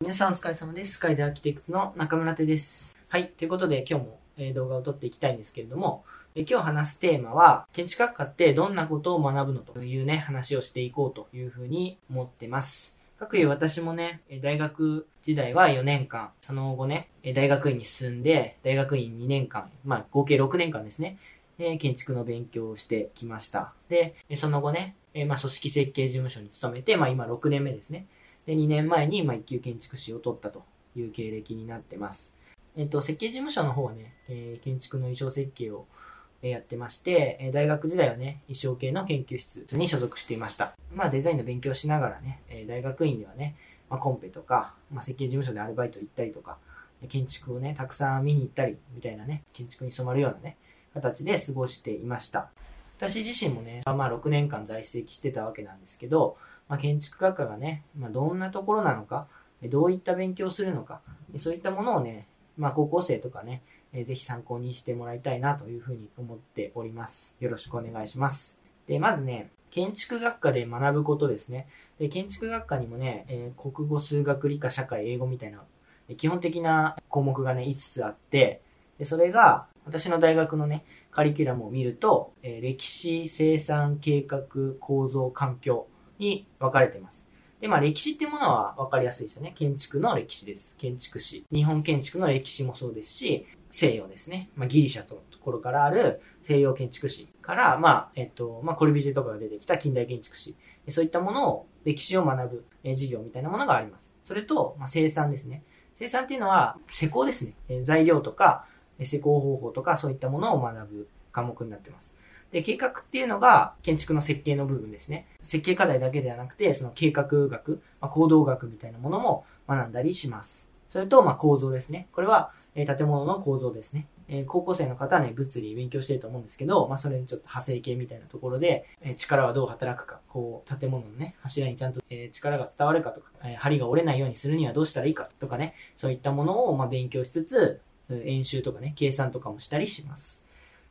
皆さんお疲れ様です。スカイデアーキテクツの中村手です。はい。ということで今日もえ動画を撮っていきたいんですけれども、え今日話すテーマは、建築学科ってどんなことを学ぶのというね、話をしていこうというふうに思ってます。各いう私もね、大学時代は4年間、その後ね、大学院に進んで、大学院2年間、まあ合計6年間ですね、え建築の勉強をしてきました。で、その後ね、えまあ組織設計事務所に勤めて、まあ今6年目ですね。で、2年前に、まあ、一級建築士を取ったという経歴になってます。えっと、設計事務所の方はね、えー建築の衣装設計をやってまして、え大学時代はね、衣装系の研究室に所属していました。まあ、デザインの勉強しながらね、え大学院ではね、まあ、コンペとか、まあ、設計事務所でアルバイト行ったりとか、建築をね、たくさん見に行ったり、みたいなね、建築に染まるようなね、形で過ごしていました。私自身もね、まあ、6年間在籍してたわけなんですけど、まあ、建築学科がね、まあ、どんなところなのか、どういった勉強をするのか、そういったものをね、まあ、高校生とかね、えぜひ参考にしてもらいたいなというふうに思っております。よろしくお願いします。で、まずね、建築学科で学ぶことですね。で、建築学科にもね、えー国語、数学、理科、社会、英語みたいな、基本的な項目がね、5つあって、で、それが、私の大学のね、カリキュラムを見ると、えー歴史、生産、計画、構造、環境に分かれています。で、まあ歴史っていうものは分かりやすいですよね。建築の歴史です。建築史。日本建築の歴史もそうですし、西洋ですね。まあギリシャとところからある西洋建築史から、まあ、えっと、まあコルビジェとかが出てきた近代建築史。そういったものを、歴史を学ぶえー授業みたいなものがあります。それと、まあ、生産ですね。生産っていうのは施工ですね。え材料とか、施工方法とかそういったものを学ぶ科目になってます。で、計画っていうのが建築の設計の部分ですね。設計課題だけではなくて、その計画学、まあ、行動学みたいなものも学んだりします。それと、まあ、構造ですね。これは、えー建物の構造ですね。えー高校生の方はね、物理勉強してると思うんですけど、まあ、それにちょっと派生系みたいなところで、えー力はどう働くか、こう、建物のね、柱にちゃんと、えー力が伝わるかとか、えー針が折れないようにするにはどうしたらいいかとかね、そういったものを、まあ、勉強しつつ、演習とかね、計算とかもしたりします。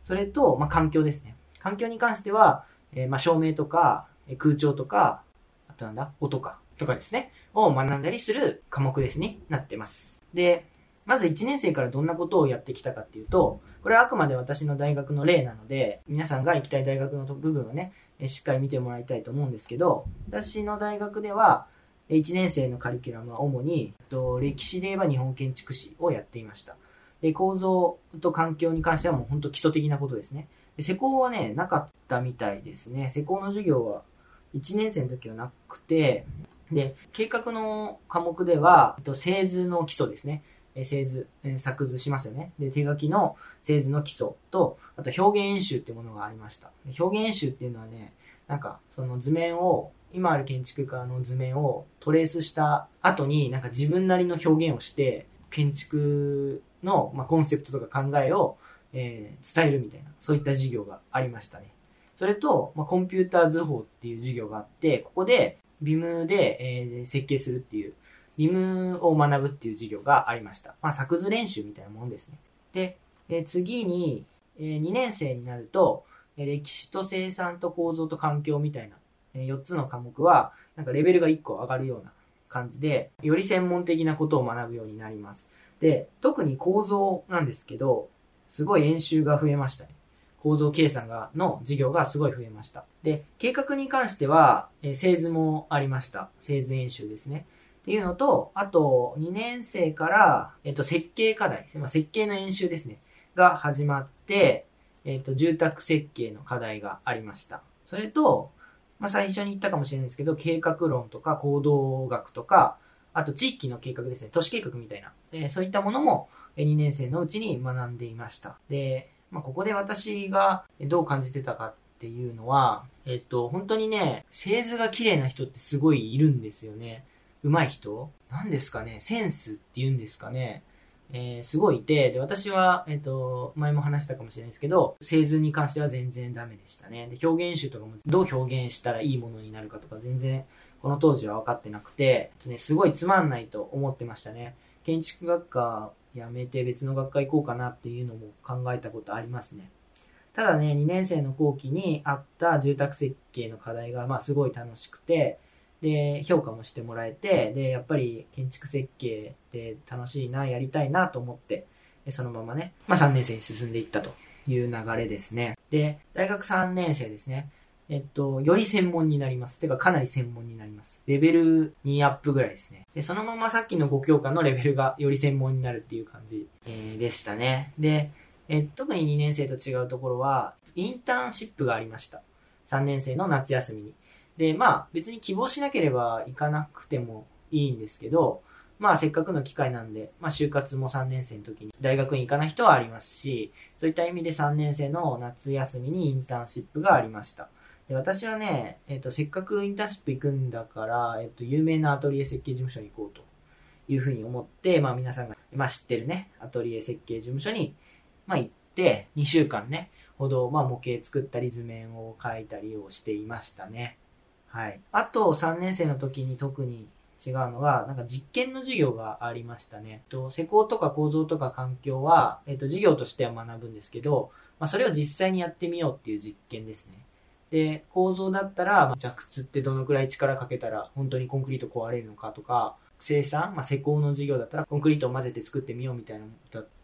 それと、まあ、環境ですね。環境に関しては、えーまあ、照明とか、空調とか、あとなんだ、音か、とかですね、を学んだりする科目ですね、なってます。で、まず1年生からどんなことをやってきたかっていうと、これはあくまで私の大学の例なので、皆さんが行きたい大学の部分をね、しっかり見てもらいたいと思うんですけど、私の大学では、1年生のカリキュラムは主に、と歴史で言えば日本建築史をやっていました。で、構造と環境に関してはもう本当基礎的なことですね。施工はね、なかったみたいですね。施工の授業は1年生の時はなくて、で、計画の科目では、えっと製図の基礎ですね。え製図、え作図しますよね。で、手書きの製図の基礎と、あと表現演習っていうものがありました。表現演習っていうのはね、なんか、その図面を、今ある建築家の図面をトレースした後に、なんか自分なりの表現をして、建築の、まあ、コンセプトとか考えを、えー伝えるみたいな、そういった授業がありましたね。それと、まあ、コンピューター図法っていう授業があって、ここで、ビムで、えー設計するっていう、ビムを学ぶっていう授業がありました。まあ、作図練習みたいなものですね。で、えー次に、え2年生になると、えー歴史と生産と構造と環境みたいな、え4つの科目は、なんかレベルが1個上がるような感じで、より専門的なことを学ぶようになります。で、特に構造なんですけど、すごい演習が増えましたね。構造計算が、の授業がすごい増えました。で、計画に関しては、えー製図もありました。製図演習ですね。っていうのと、あと、2年生から、えっ、と、設計課題、まあ、設計の演習ですね。が始まって、えっ、と、住宅設計の課題がありました。それと、まあ、最初に言ったかもしれないですけど、計画論とか行動学とか、あと地域の計画ですね。都市計画みたいな。えそういったものも、え2年生のうちに学んでいました。で、まあ、ここで私がどう感じてたかっていうのは、えっと、本当にね、製図が綺麗な人ってすごいいるんですよね。上手い人？なんですかね？センスっていうんですかね？えーすごいいて、で、私は、えっ、と、前も話したかもしれないですけど、製図に関しては全然ダメでしたね。で、表現集とかもどう表現したらいいものになるかとか全然、この当時は分かってなくて、ね、すごいつまんないと思ってましたね。建築学科やめて別の学科行こうかなっていうのも考えたことありますね。ただね、2年生の後期にあった住宅設計の課題が、まあすごい楽しくて、で、評価もしてもらえて、で、やっぱり建築設計って楽しいな、やりたいなと思って、そのままね、まあ3年生に進んでいったという流れですね。で、大学3年生ですね。えっと、より専門になります。てか、かなり専門になります。レベル2アップぐらいですね。で、そのままさっきの5教科のレベルがより専門になるっていう感じ、えー、でしたね。で、えー、特に2年生と違うところは、インターンシップがありました。3年生の夏休みに。で、まあ、別に希望しなければ行かなくてもいいんですけど、まあせっかくの機会なんで、まあ就活も3年生の時に大学に行かない人はありますし、そういった意味で3年生の夏休みにインターンシップがありました。で私はね、えっ、ー、と、せっかくインターンシップ行くんだから、えっ、ー、と、有名なアトリエ設計事務所に行こうというふうに思って、まあ皆さんが、まあ知ってるね、アトリエ設計事務所に、まあ行って、2週間ね、ほど、まあ模型作ったり図面を描いたりをしていましたね。はい。あと、3年生の時に特に違うのが、なんか実験の授業がありましたね。と施工とか構造とか環境は、えっと、授業としては学ぶんですけど、まあ、それを実際にやってみようっていう実験ですね。で、構造だったら、まあ、弱屈ってどのくらい力かけたら本当にコンクリート壊れるのかとか、生産、まあ、施工の授業だったらコンクリートを混ぜて作ってみようみたいな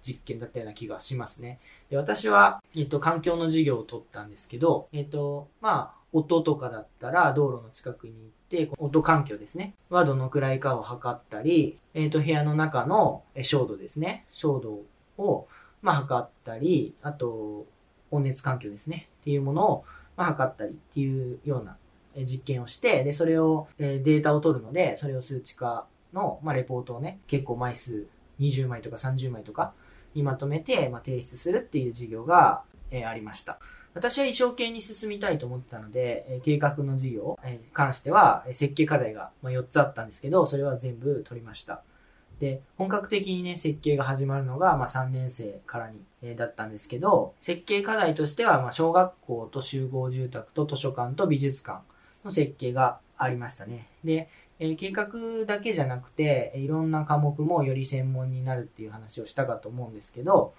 実験だったような気がしますね。で私は、えっと、環境の授業を取ったんですけど、えっと、まあ、音とかだったら道路の近くに行って、音環境ですね。はどのくらいかを測ったり、えっ、と、部屋の中の照度ですね。照度を、まあ、測ったり、あと、温熱環境ですね。っていうものを、まあ、測ったりっていうような実験をして、で、それを、データを取るので、それを数値化の、まあ、レポートをね、結構枚数20枚とか30枚とかにまとめて、まあ、提出するっていう授業が、ありました。私は衣装系に進みたいと思ってたので、計画の授業に関しては、設計課題が4つあったんですけど、それは全部取りました。で、本格的にね、設計が始まるのが、まあ、3年生からに、えー、だったんですけど、設計課題としては、まあ、小学校と集合住宅と図書館と美術館の設計がありましたね。で、えー、計画だけじゃなくて、いろんな科目もより専門になるっていう話をしたかと思うんですけど、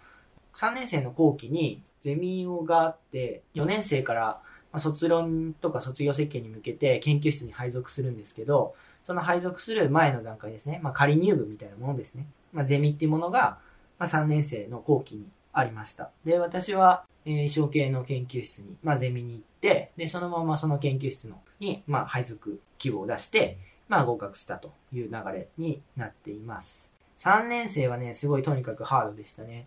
3年生の後期にゼミオがあって、4年生から、ま卒論とか卒業設計に向けて研究室に配属するんですけど、その配属する前の段階ですね、まあ、仮入部みたいなものですね。まあ、ゼミっていうものが、まあ、3年生の後期にありました。で、私は、えー、衣装系の研究室に、まあ、ゼミに行って、で、そのままその研究室のに、まあ、配属希望を出して、まあ、合格したという流れになっています。3年生はね、すごいとにかくハードでしたね。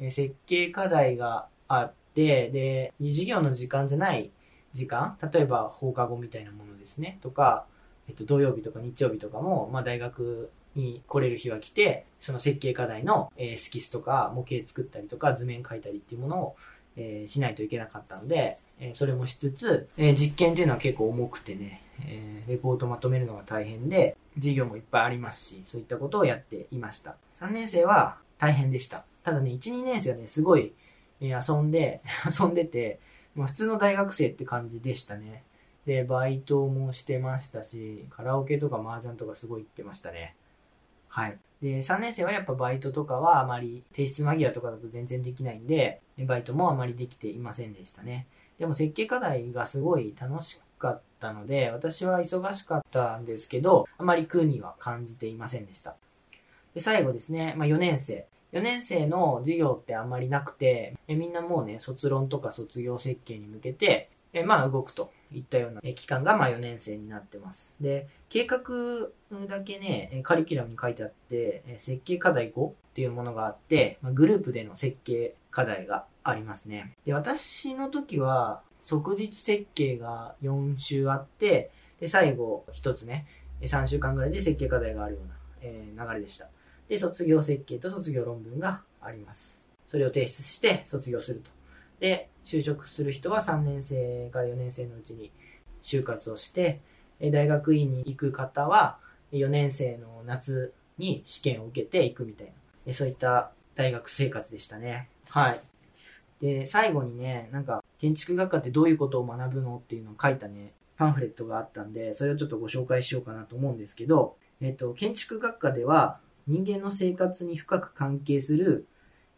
えー、設計課題があって、で、授業の時間じゃない時間、例えば放課後みたいなものですね、とか、えっと、土曜日とか日曜日とかも、まあ、大学に来れる日は来て、その設計課題の、え、スキスとか模型作ったりとか図面描いたりっていうものを、えー、しないといけなかったので、えー、それもしつつ、えー、実験っていうのは結構重くてね、えー、レポートまとめるのが大変で、授業もいっぱいありますし、そういったことをやっていました。3年生は大変でした。ただね、1、2年生はね、すごい、え遊んで、遊んでて、まあ、普通の大学生って感じでしたね。で、バイトもしてましたし、カラオケとか麻雀とかすごい行ってましたね。はい。で、3年生はやっぱバイトとかはあまり提出間際とかだと全然できないんで、バイトもあまりできていませんでしたね。でも設計課題がすごい楽しかったので、私は忙しかったんですけど、あまり苦には感じていませんでした。で、最後ですね、まあ、4年生。4年生の授業ってあんまりなくて、えみんなもうね、卒論とか卒業設計に向けて、えまあ動くといったような期間がまあ4年生になってます。で、計画だけね、カリキュラムに書いてあって、設計課題5っていうものがあって、グループでの設計課題がありますね。で、私の時は即日設計が4週あって、で、最後1つね、3週間ぐらいで設計課題があるような、え流れでした。で、卒業設計と卒業論文があります。それを提出して卒業すると。で、就職する人は3年生から4年生のうちに就活をして、大学院に行く方は4年生の夏に試験を受けていくみたいな、そういった大学生活でしたね。はい。で、最後にね、なんか、建築学科ってどういうことを学ぶのっていうのを書いたね、パンフレットがあったんで、それをちょっとご紹介しようかなと思うんですけど、えっと、建築学科では、人間の生活に深く関係する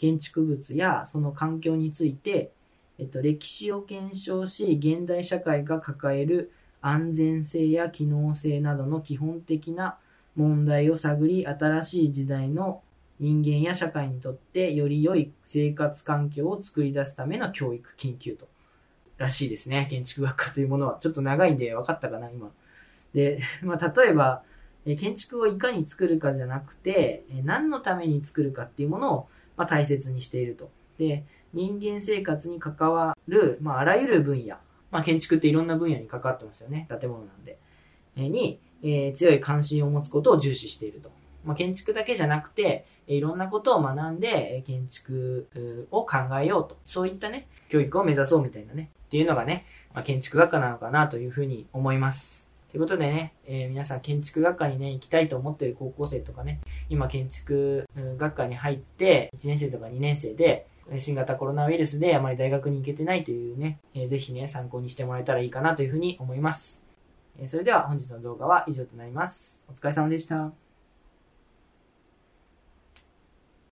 建築物やその環境について、えっと、歴史を検証し、現代社会が抱える安全性や機能性などの基本的な問題を探り、新しい時代の人間や社会にとってより良い生活環境を作り出すための教育研究と。らしいですね。建築学科というものは。ちょっと長いんで分かったかな、今。で、まあ、例えば、建築をいかに作るかじゃなくて、何のために作るかっていうものを、ま大切にしていると。で、人間生活に関わる、まあ、あらゆる分野。まあ、建築っていろんな分野に関わってますよね。建物なんで。に、えー、強い関心を持つことを重視していると。まあ、建築だけじゃなくて、いろんなことを学んで、建築を考えようと。そういったね、教育を目指そうみたいなね、っていうのがね、まあ、建築学科なのかなというふうに思います。ということでね、えー、皆さん建築学科にね、行きたいと思っている高校生とかね、今建築学科に入って、1年生とか2年生で、新型コロナウイルスであまり大学に行けてないというね、えー、ぜひね、参考にしてもらえたらいいかなというふうに思います。えー、それでは本日の動画は以上となります。お疲れ様でした。